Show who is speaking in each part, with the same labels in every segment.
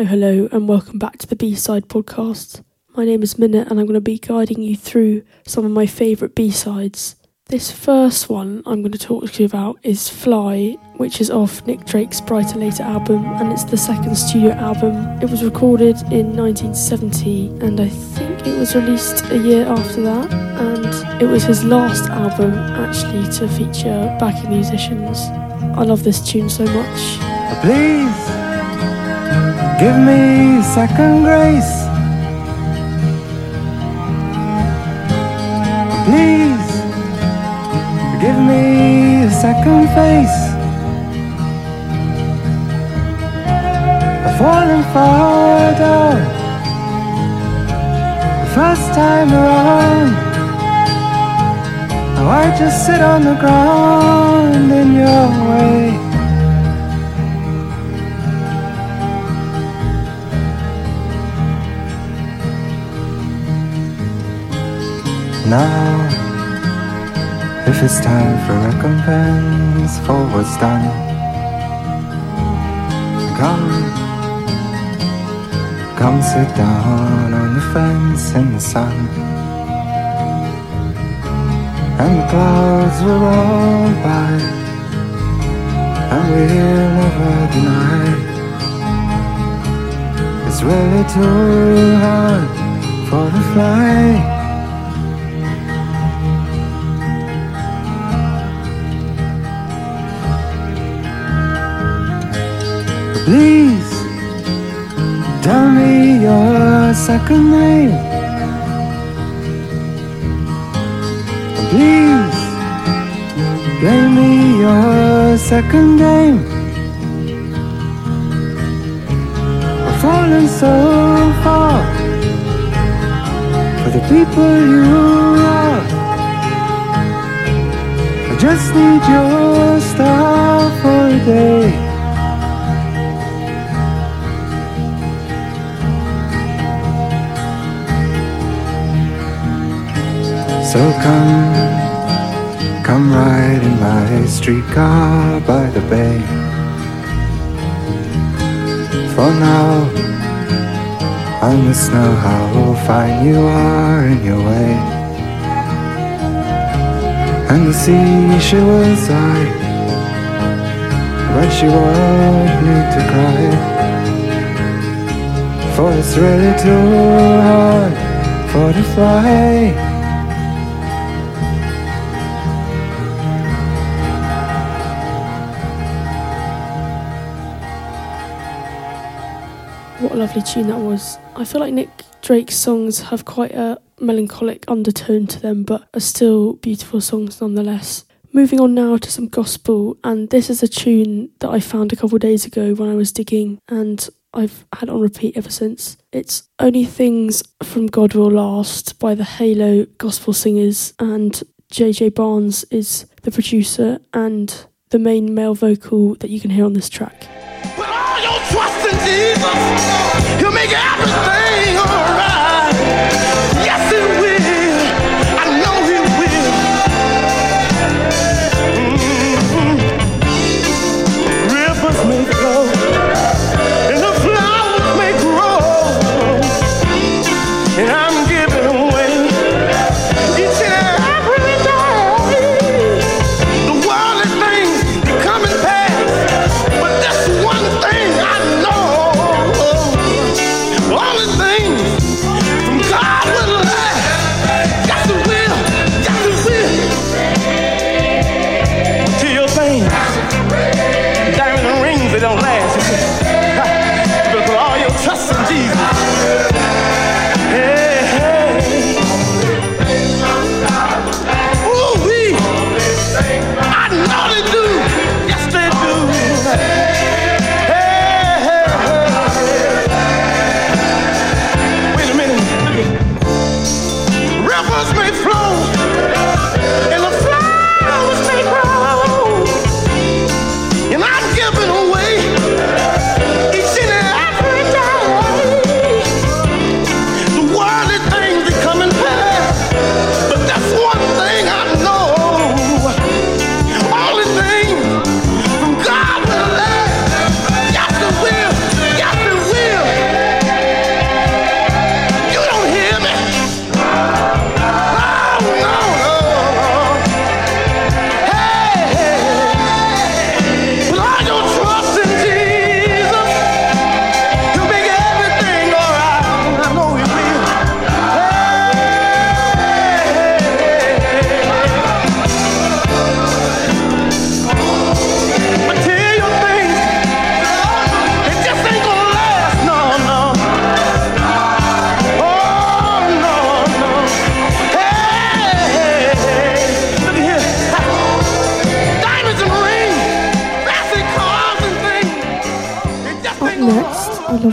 Speaker 1: Hello, hello, and welcome back to the B Side podcast. My name is Minna, and I'm going to be guiding you through some of my favourite B sides. This first one I'm going to talk to you about is Fly, which is off Nick Drake's Bryter Layter album, and it's the second studio album. It was recorded in 1970, and I think it was released a year after that, and it was his last album actually to feature backing musicians. I love this tune so much.
Speaker 2: Uh, please give me second grace. Please give me a second face. I've fallen far down the first time around. Now I just sit on the ground in your way. Now, if it's time for recompense for what's done, come, come sit down on the fence in the sun. And the clouds will roll by, and we'll never deny. It's really too hard for the fly. Please tell me your second name. Please play me your second game. I've fallen so far for the people you are. I just need your star for a day. Streetcar by the bay. For now, I must know how fine you are in your way. And the sea, she will sigh, but she won't need to cry. For it's really too hard for to fly.
Speaker 1: Lovely tune that was. I feel like Nick Drake's songs have quite a melancholic undertone to them, but are still beautiful songs nonetheless. Moving on now to some gospel, and this is a tune that I found a couple days ago when I was digging, and I've had on repeat ever since. It's Only Things from God Will Last by the Halo Gospel Singers, and JJ Barnes is the producer and the main male vocal that you can hear on this track.
Speaker 3: All Jesus. He'll make everything alright. Yes,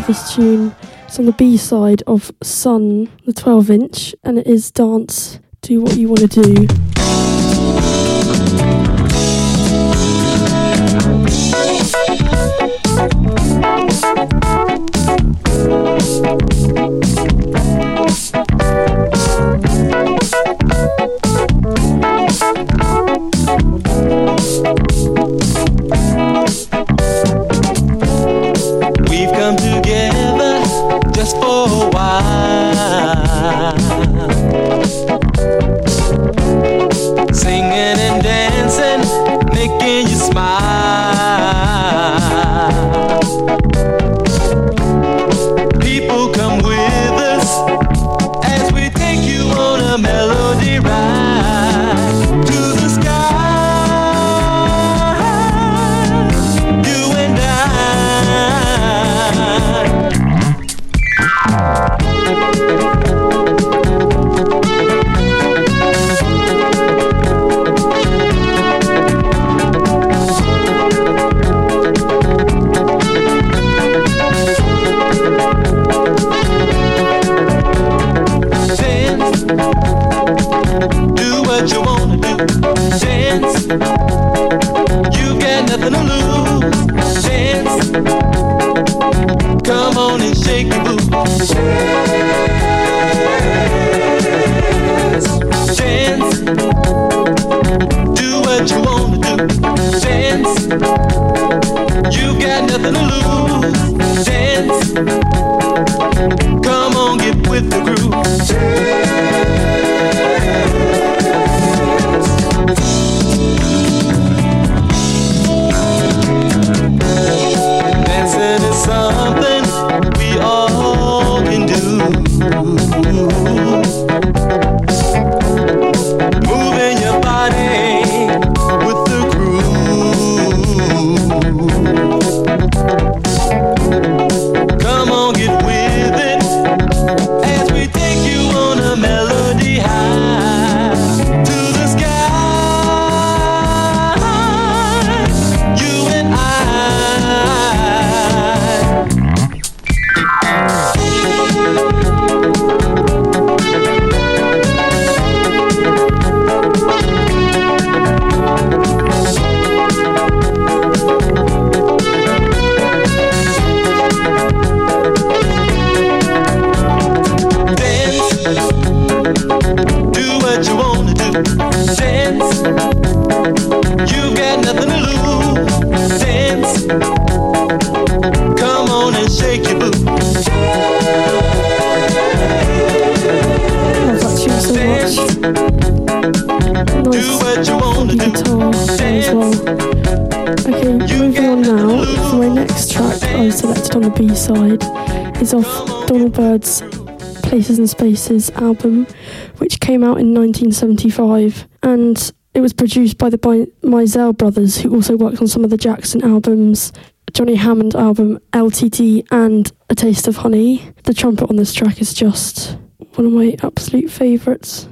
Speaker 4: this tune. It's on the B side of Sun, the 12 inch, and it is Dance, Do What You Want to Do. Album, which came out in 1975. And it was produced by the Mizell brothers, who also worked on some of the Jackson albums, Johnny Hammond album, LTD, and A Taste of Honey. The trumpet on this track is just one of my absolute favourites.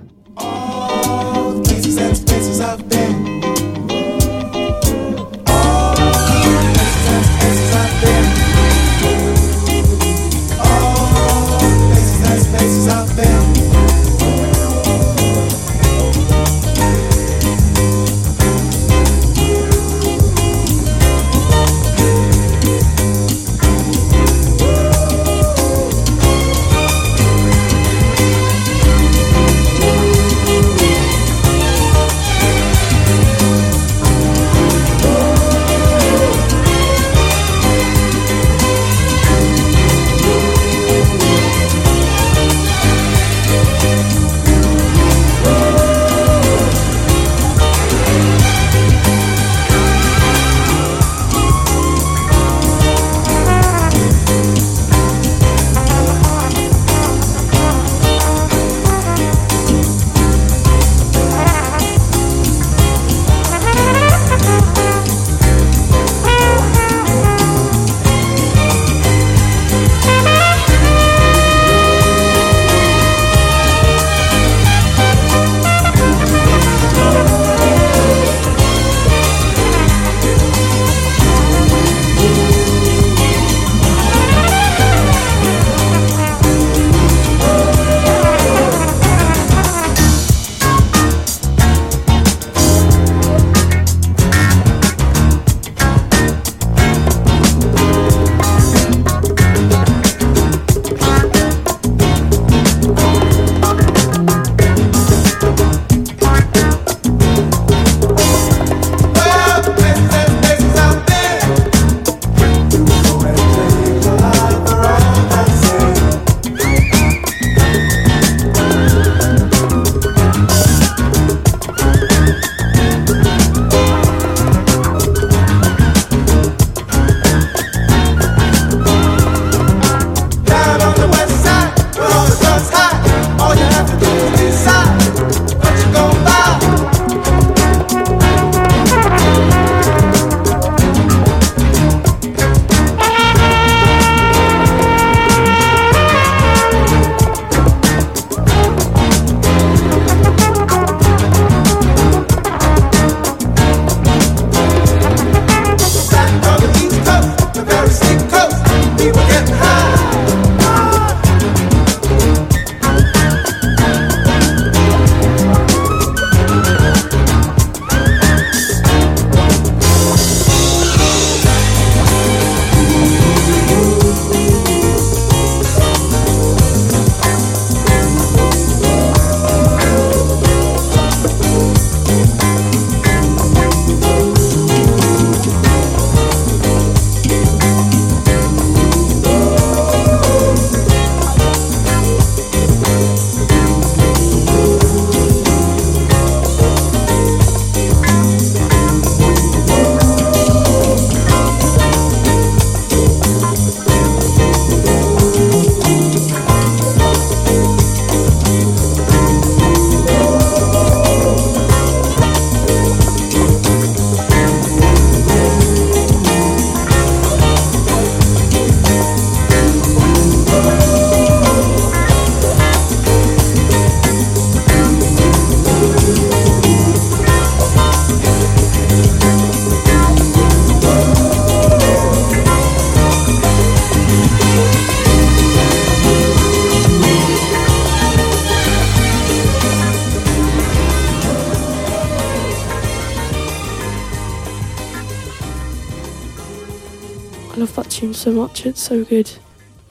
Speaker 5: So much, it's so good.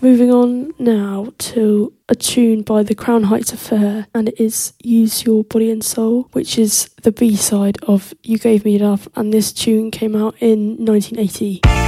Speaker 5: Moving on now to a tune by the Crown Heights Affair, and it is Use Your Body and Soul, which is the B side of You Gave Me Love, and this tune came out in 1980.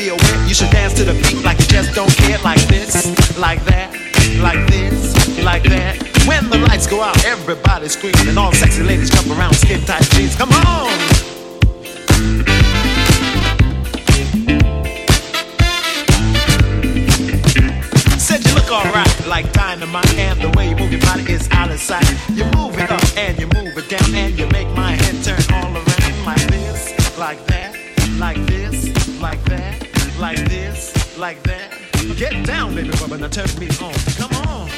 Speaker 6: Be aware. You should dance to the beat like you just don't care. Like this, like that, like this, like that. When the lights go out, everybody's screaming, and all sexy ladies come around skin tight jeans. Come on. Said you look alright, like dynamite, and the way you move your body is out of sight. You move it up and you move it down, and you make my Get down, baby, bubba, now turn me on. Come on.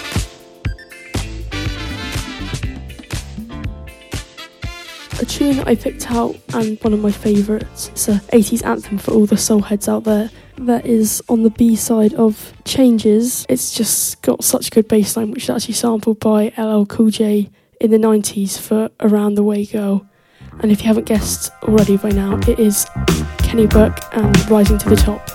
Speaker 5: A tune that I picked out and one of my favourites. It's a 80s anthem for all the soul heads out there. That is on the B side of Changes. It's just got such good bass line, which is actually sampled by LL Cool J in the 90s for Around the Way Girl. And if you haven't guessed already by now, it is Kenny Burke and Rising to the Top.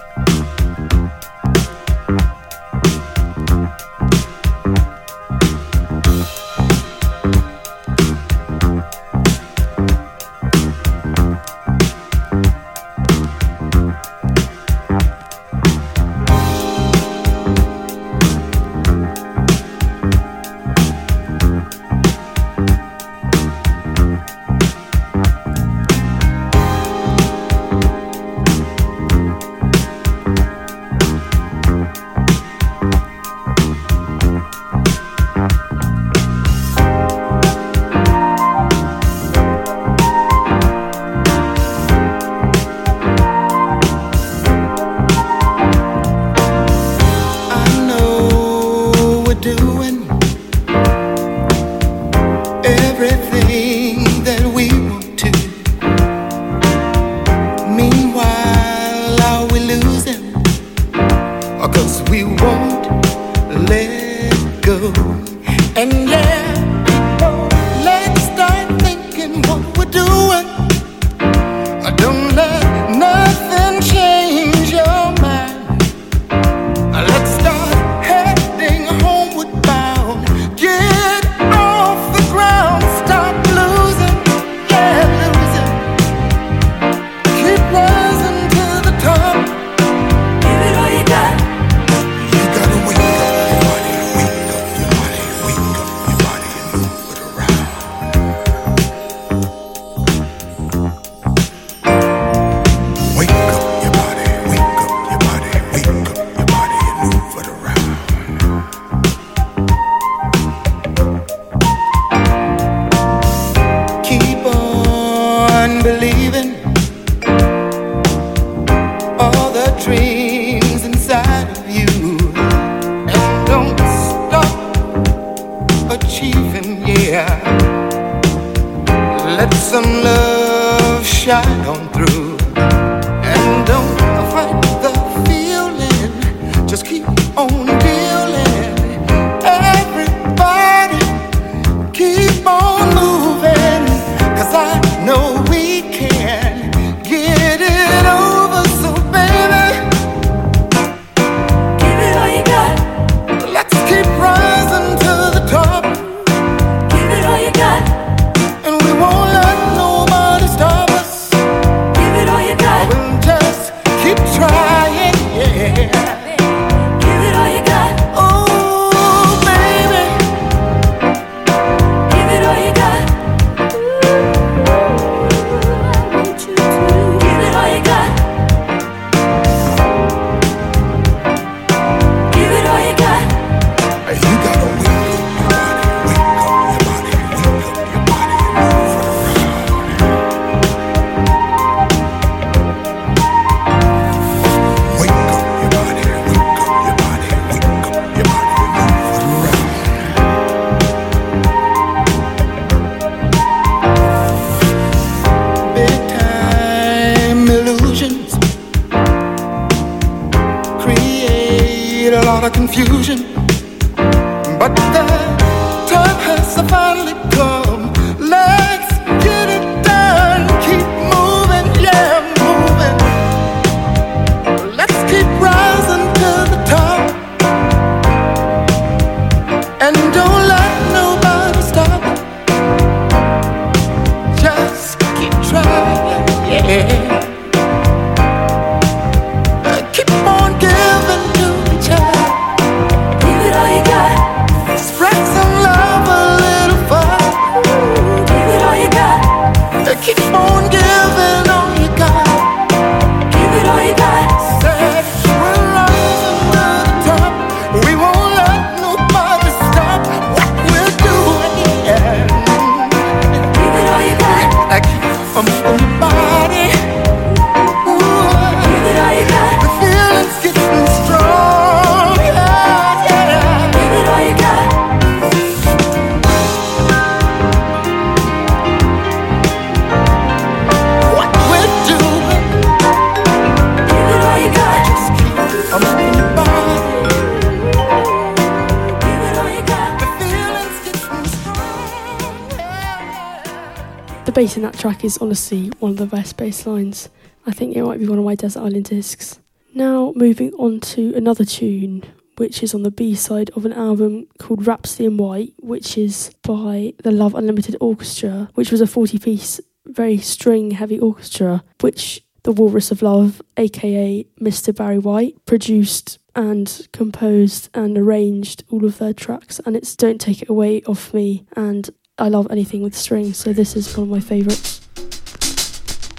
Speaker 1: is honestly one of the best bass lines. I think it might be one of my Desert Island discs. Now, moving on to another tune, which is on the B side of an album called Rhapsody in White, which is by the Love Unlimited Orchestra, which was a 40 piece, very string heavy orchestra, which the Walrus of Love, aka Mr. Barry White, produced and composed and arranged all of their tracks. And it's Don't Take It Away off me, and I love anything with strings, so this is one of my favourites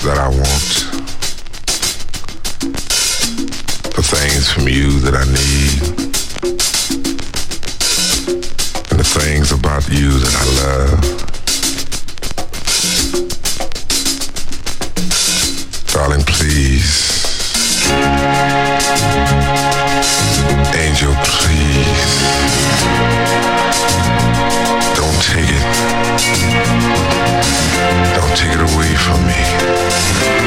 Speaker 7: that I want, the things from you that I need, and the things about you that I love. Darling, please. Angel, please. Don't take it. Don't take it away from me.
Speaker 8: Peace.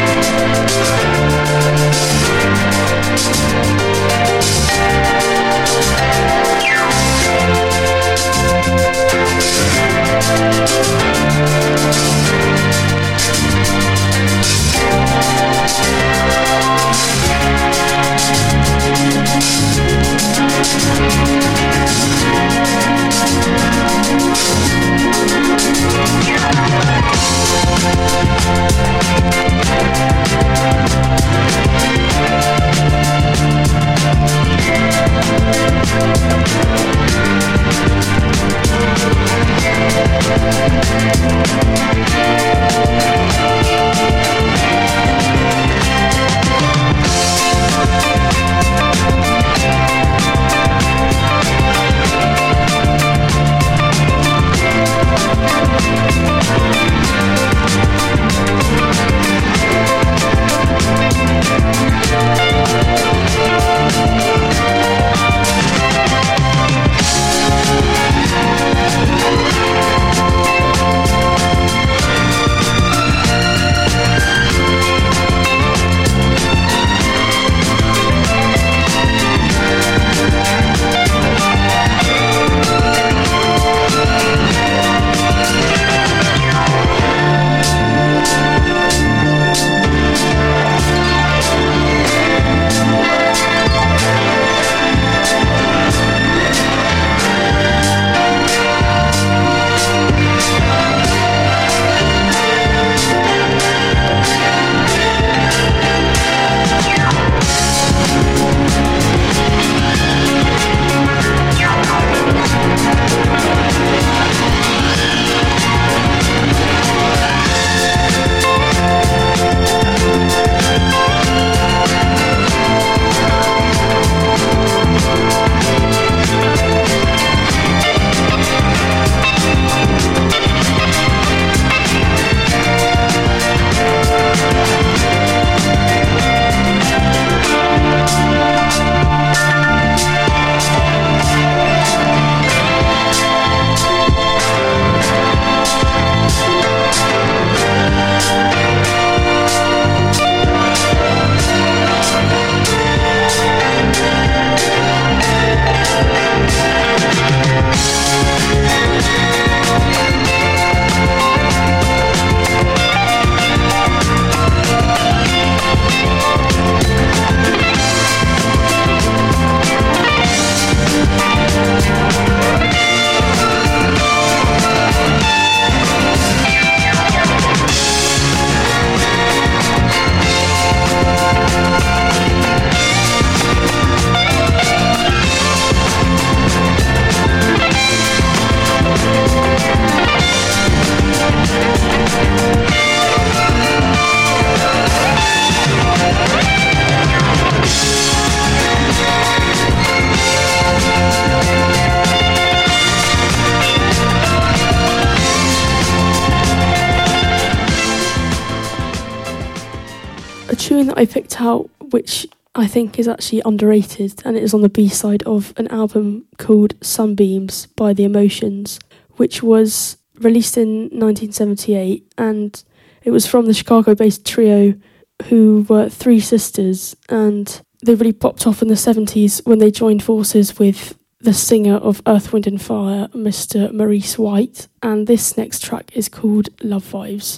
Speaker 8: Out, which I think is actually underrated, and it is on the B side of an album called Sunbeams by The Emotions, which was released in 1978, and it was from the Chicago based trio who were three sisters, and they really popped off in the 70s when they joined forces with the singer of Earth, Wind and Fire, Mr. Maurice White, and this next track is called Love Vibes.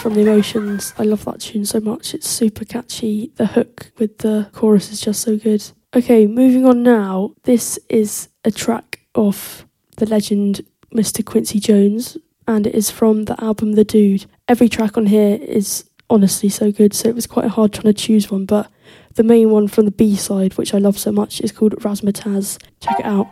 Speaker 8: From The Emotions. I love that tune so much. It's super catchy. The hook with the chorus is just so good. Okay, moving on now. This is a track of the legend Mr. Quincy Jones, and it is from the album The Dude. Every track on here is honestly so good, so it was quite hard trying to choose one, but the main one from the B side, which I love so much, is called Razzmatazz. Check it out.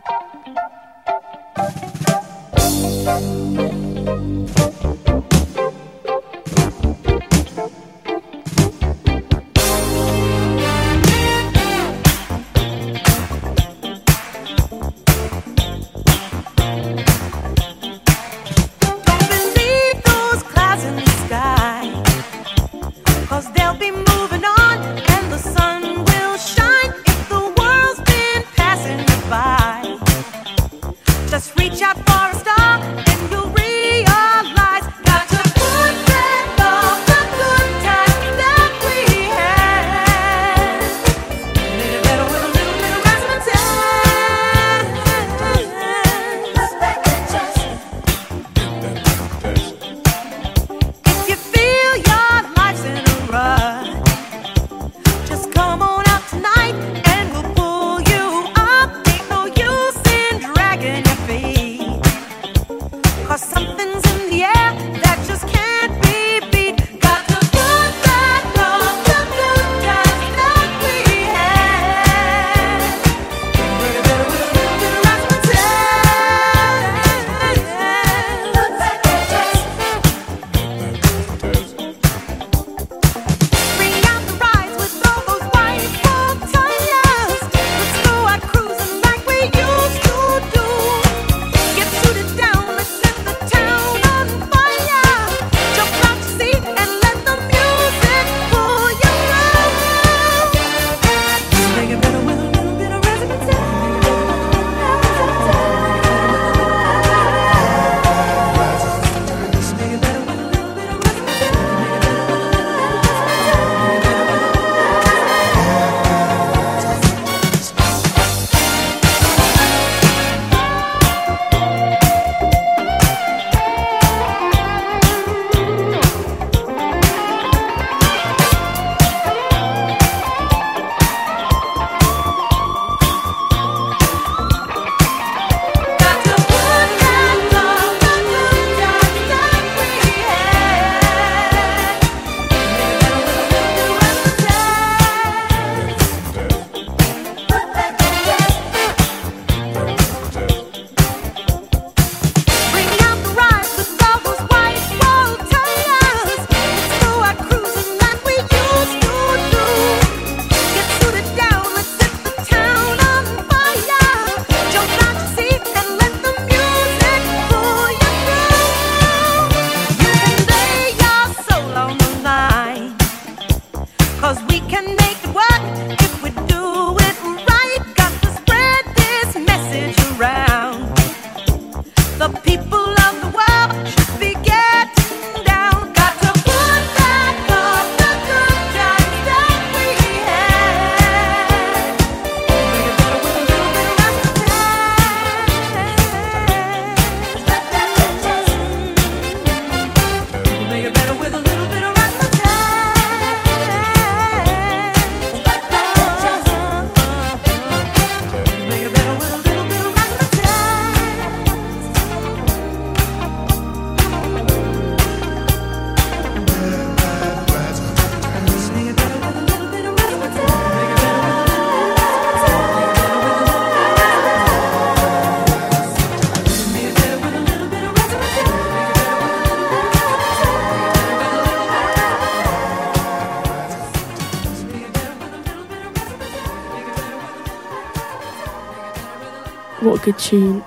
Speaker 1: What a good tune.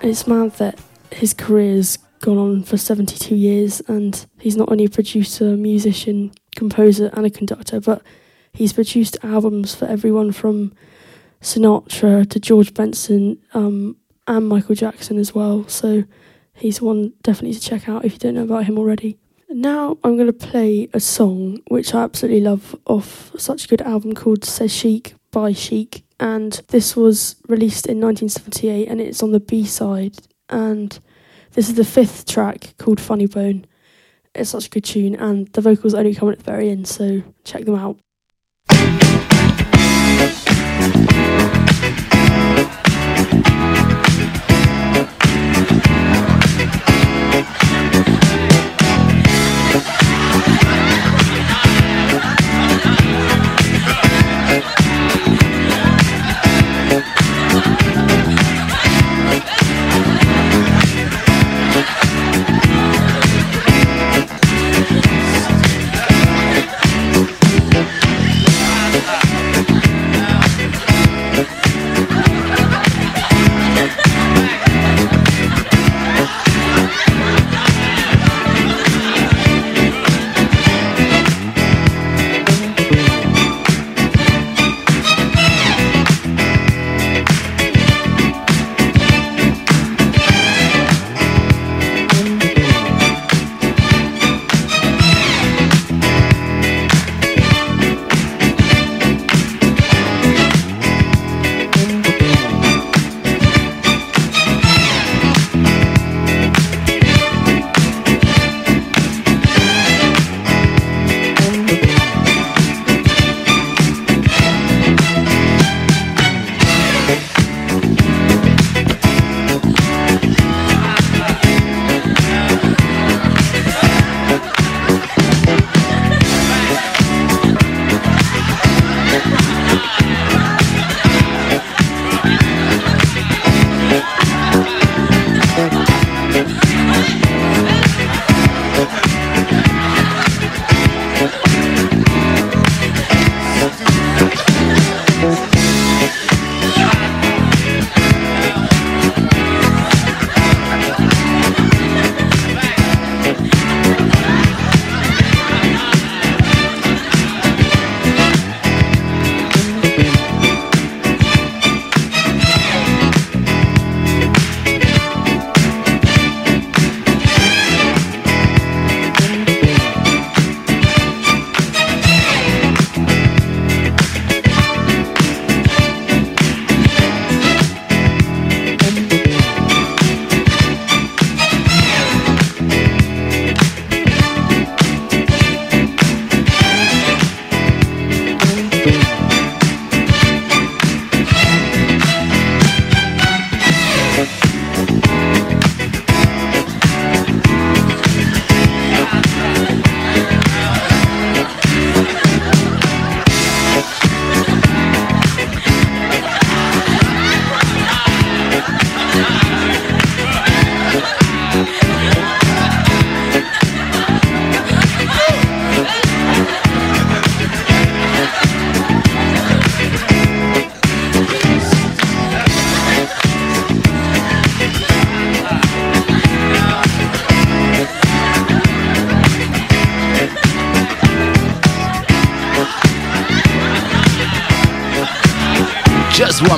Speaker 1: It's mad that his career's gone on for 72 years and he's not only a producer, musician, composer, and a conductor, but he's produced albums for everyone from Sinatra to George Benson um, and Michael Jackson as well. So he's one definitely to check out if you don't know about him already. Now I'm going to play a song which I absolutely love off such a good album called C'est Chic by Chic. And this was released in 1978 and it's on the B side. And this is the fifth track called Funny Bone. It's such a good tune and the vocals only come at the very end, so check them out.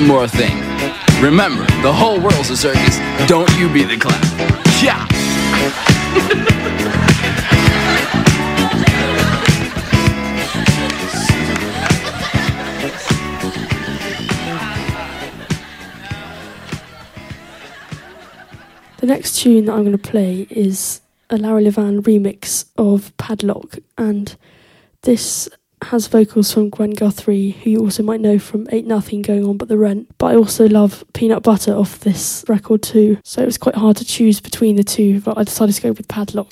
Speaker 9: One more thing. Remember, the whole world's a circus. Don't you be the clown. Yeah.
Speaker 1: The next tune that I'm going to play is a Larry Levan remix of Padlock, and this has vocals from Gwen Guthrie, who you also might know from Ain't Nothing Going On But the Rent. But I also love Peanut Butter off this record too, so it was quite hard to choose between the two, but I decided to go with Padlock.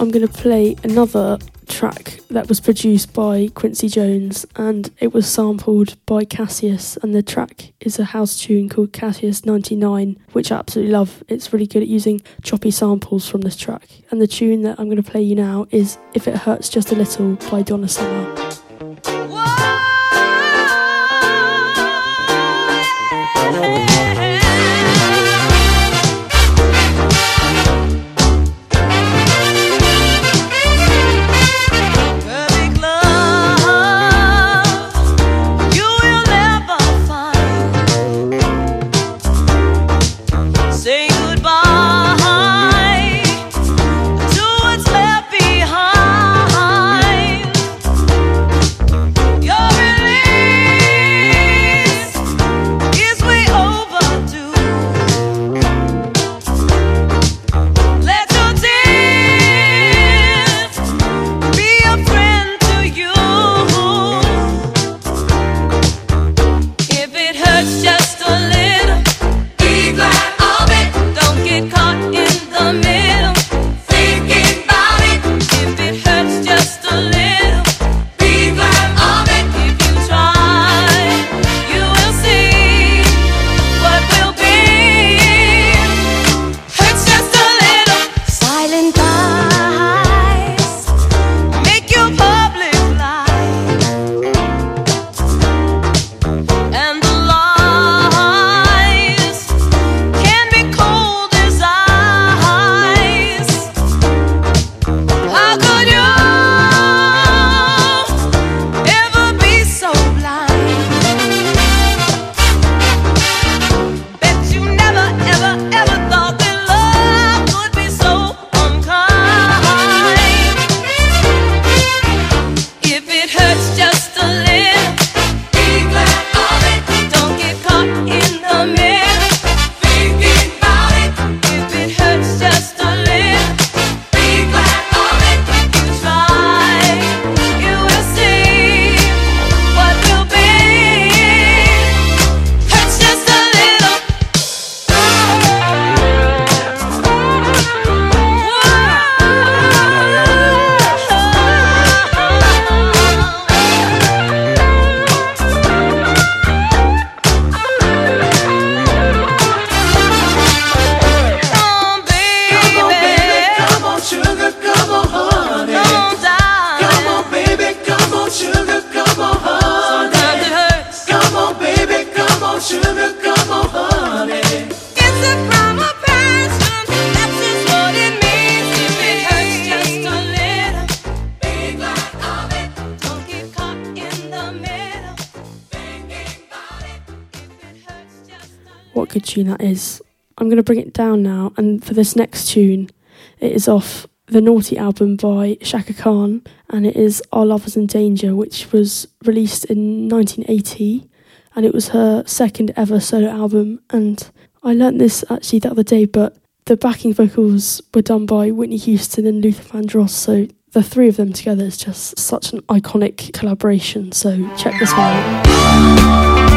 Speaker 10: I'm
Speaker 8: going to play another track that was produced by Quincy Jones and it was sampled by Cassius and the track is a house tune called Cassius 99 which I absolutely love. It's really good at using choppy samples from this track and the tune that I'm going to play you now is If It Hurts Just a Little by Donna Summer. For this next tune, it is off the Naughty album by Chaka Khan, and it is Our Love is in Danger, which was released in 1980, and it was her second ever solo album. And I learnt this actually the other day, but the backing vocals were done by Whitney Houston and Luther Vandross, so the three of them together is just such an iconic collaboration. So check this one out.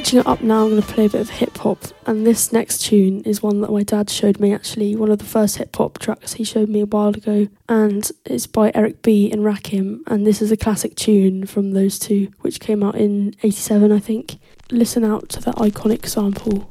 Speaker 1: Switching it up now, I'm going to play a bit of hip hop. And this next tune is one that my dad showed me actually, one of the first hip hop tracks he showed me a while ago. And it's by Eric B. and Rakim. And this is a classic tune from those two, which came out in 87, I think. Listen out to that iconic sample.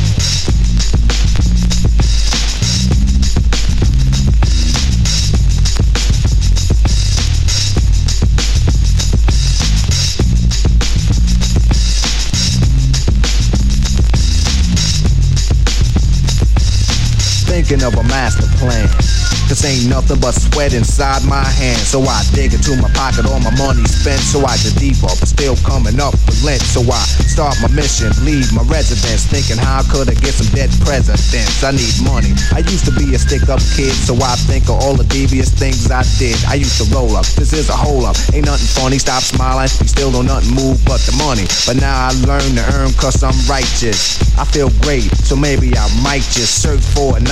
Speaker 11: Thinking of a master plan. This ain't nothing but sweat inside my hands. So I dig into my pocket, all my money spent. So I get deeper, but still coming up for lint. So I start my mission, leave my residence. Thinking how could I get some dead presidents? I need money. I used to be a stick up kid, so I think of all the devious things I did. I used to roll up, this is a hole up. Ain't nothing funny, stop smiling. You still don't nothing move but the money. But now I learn to earn cause I'm righteous. I feel great, so maybe I might just search for a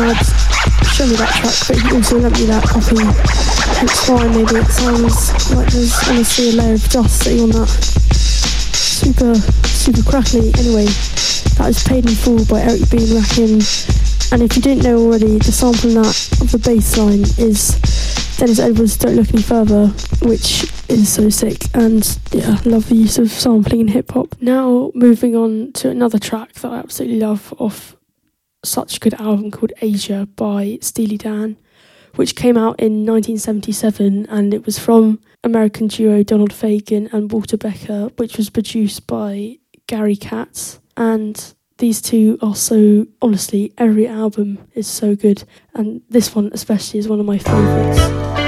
Speaker 12: dad show me that track, but he also lent me that copy. Hence why maybe it sounds like there's honestly a layer of dust sitting on that. Super, super crackly. Anyway, that is Paid in Full by Eric B. and. And if you didn't know already, the sample in that of the bass line is Dennis Edwards' Don't Look Any Further, which is so sick. And yeah, love the use of sampling in hip hop. Now, moving on to another track that I absolutely love off such a good album called Aja by Steely Dan, which came out in 1977 and it was from American duo Donald Fagen and Walter Becker, which was produced by Gary Katz. And these two are so, honestly, every album is so good. And this one, especially, is one of my favourites.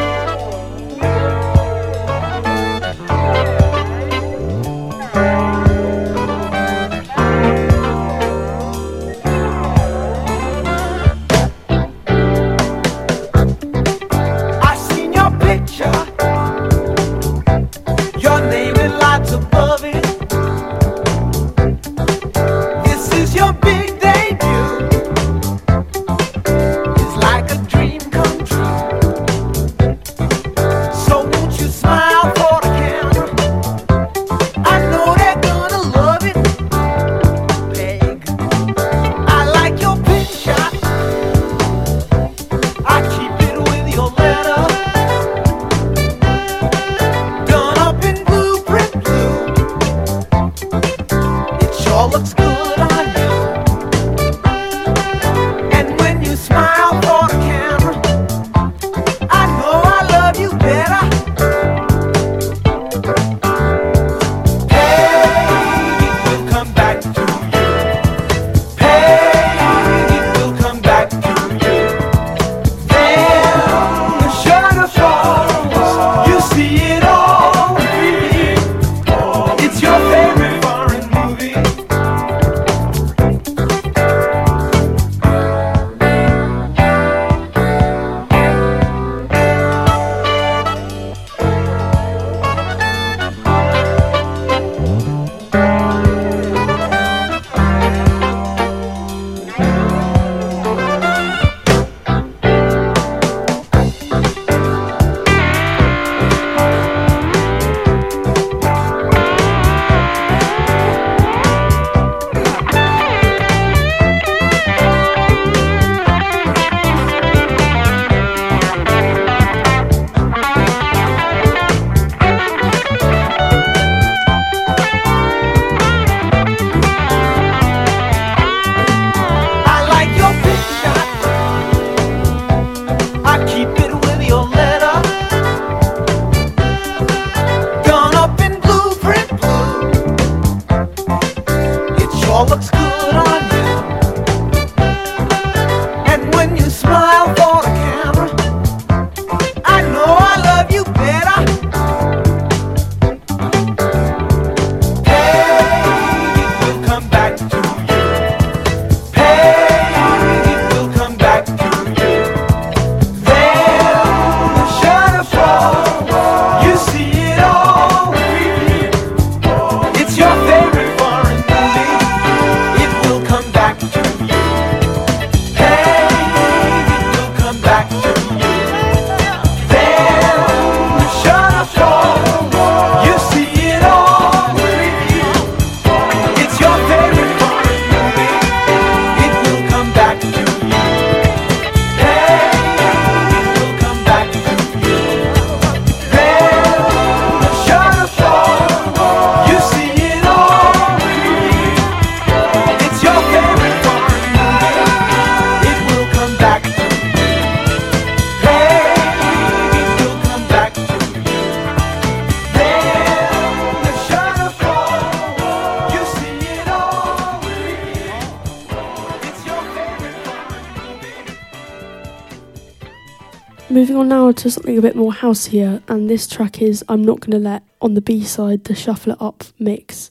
Speaker 1: To
Speaker 12: something a bit more houseier, and this track is I'm Not Gonna Let on the B side, the Shuffle It Up mix,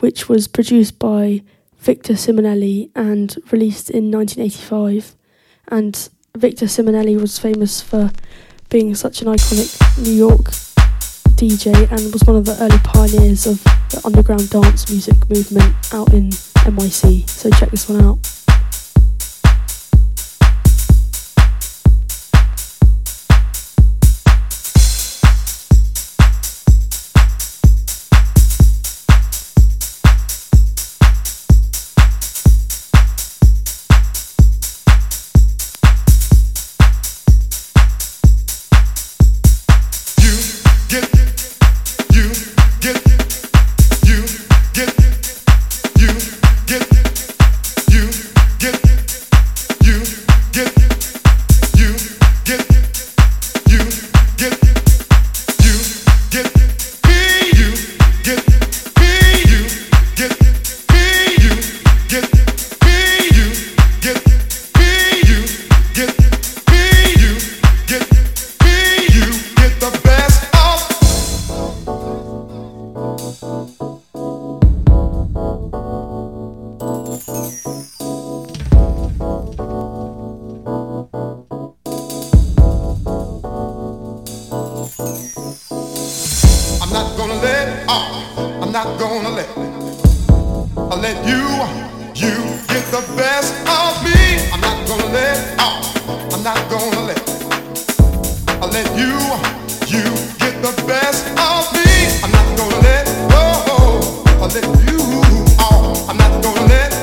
Speaker 12: which was produced by Victor Simonelli and released in 1985. And Victor Simonelli was famous for being such an iconic New York DJ and was one of the early pioneers of the underground dance music movement out in NYC. So check this one out.
Speaker 2: I'm not gonna let, I let you, you get the best of me. I'm not gonna let, uh, I'm not gonna let, I let you, you get the best of me. I'm not gonna let, oh, I let you, uh, I'm not gonna let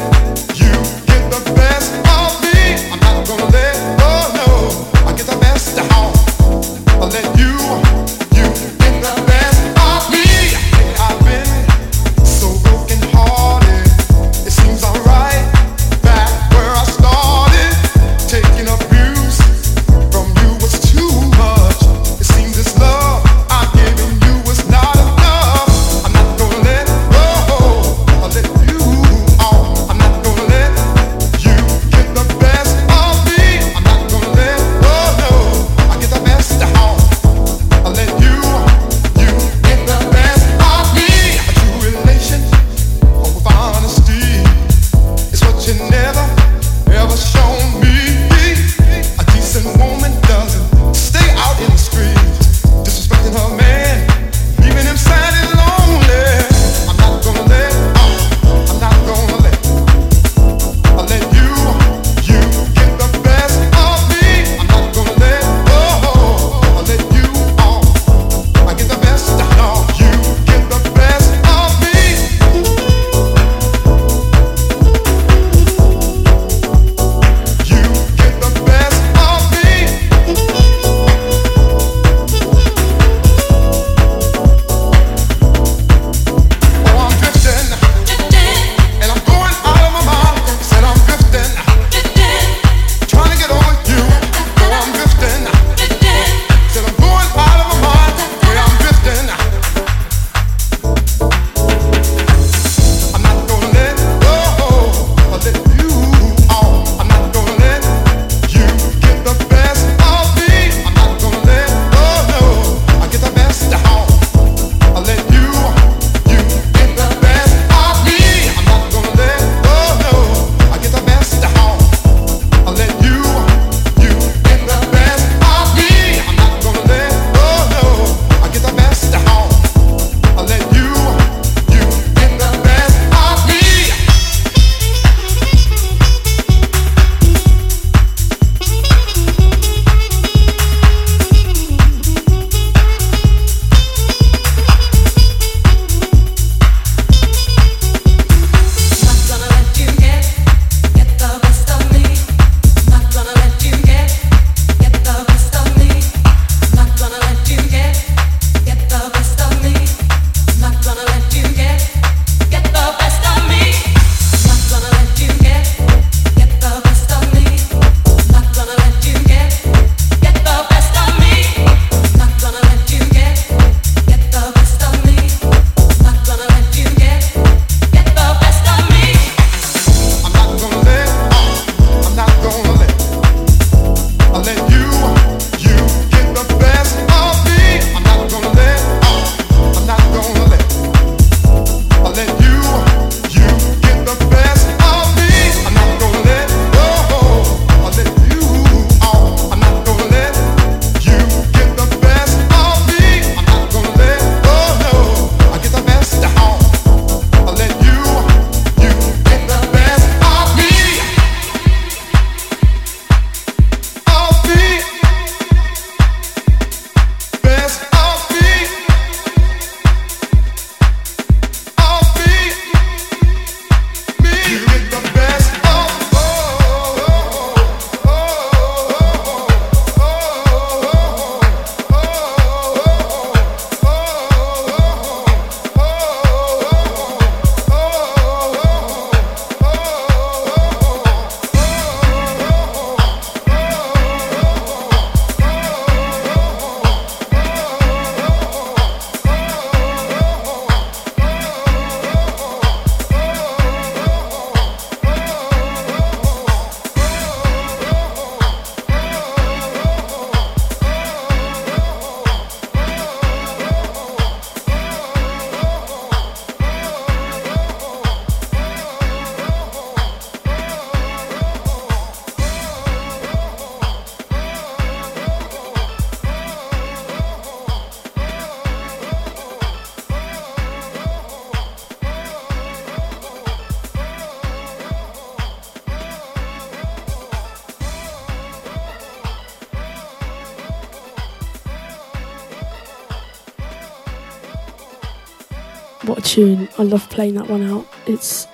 Speaker 1: tune. I love playing that one out. It's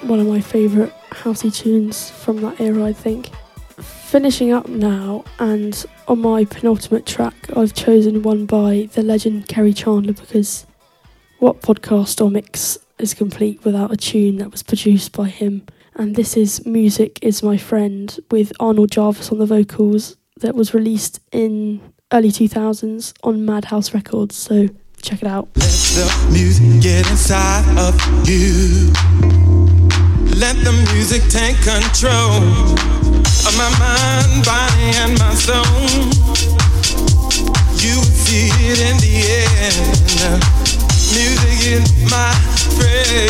Speaker 1: one of my favourite housey tunes from that era, I think. Finishing up now, and on my penultimate track, I've chosen one by the legend Kerri Chandler because what podcast or mix is complete without a tune that was produced by him? And this is Music is My Friend with Arnold Jarvis on the vocals that was released in early 2000s on Madhouse Records. So check it out.
Speaker 4: Let the music get inside of you. Let the music take control of my mind, body, and my soul. You see it in the end. Music is my friend,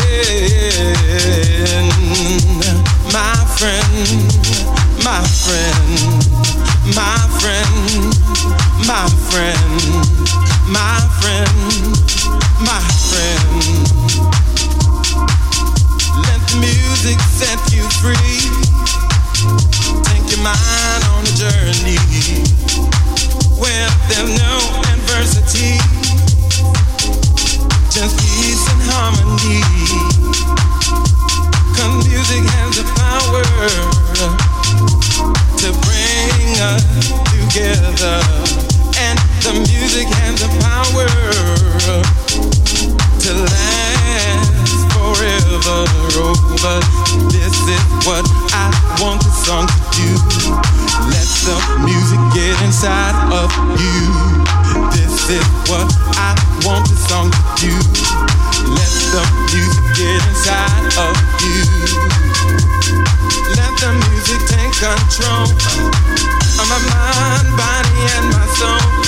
Speaker 4: my friend, my friend, my friend, my friend, my friend, my friend. My friend, let the music set you free. Take your mind on a journey where there's no adversity, just peace and harmony. 'Cause music has the power to bring us together, the music has the power to last forever. But this is what I want the song to do. Let the music get inside of you. This is what I want the song to do. Let the music get inside of you. Let the music take control of my mind, body, and my soul.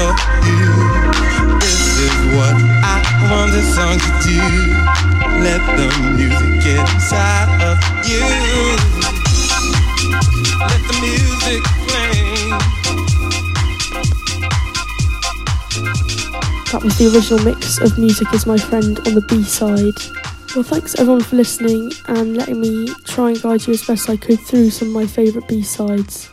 Speaker 4: You. This is what I want this song to do. Let the music get inside of you. Let the music play.
Speaker 1: That was the original mix of Music is My Friend on the B side. Well, thanks everyone for listening and letting me try and guide you as best I could through some of my favourite B sides.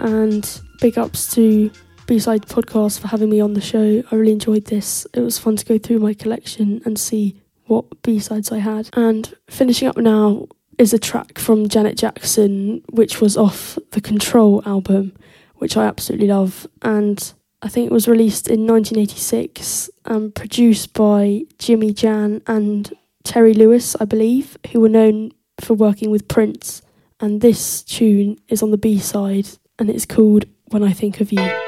Speaker 1: And big ups to B Side Podcast for having me on the show. I really enjoyed this. It was fun to go through my collection and see what B sides I had. And finishing up now is a track from Janet Jackson, which was off the Control album, which I absolutely love. And I think it was released in 1986 and produced by Jimmy Jam and Terry Lewis, I believe, who were known for working with Prince. And this tune is on the B side and it's called When I Think of You.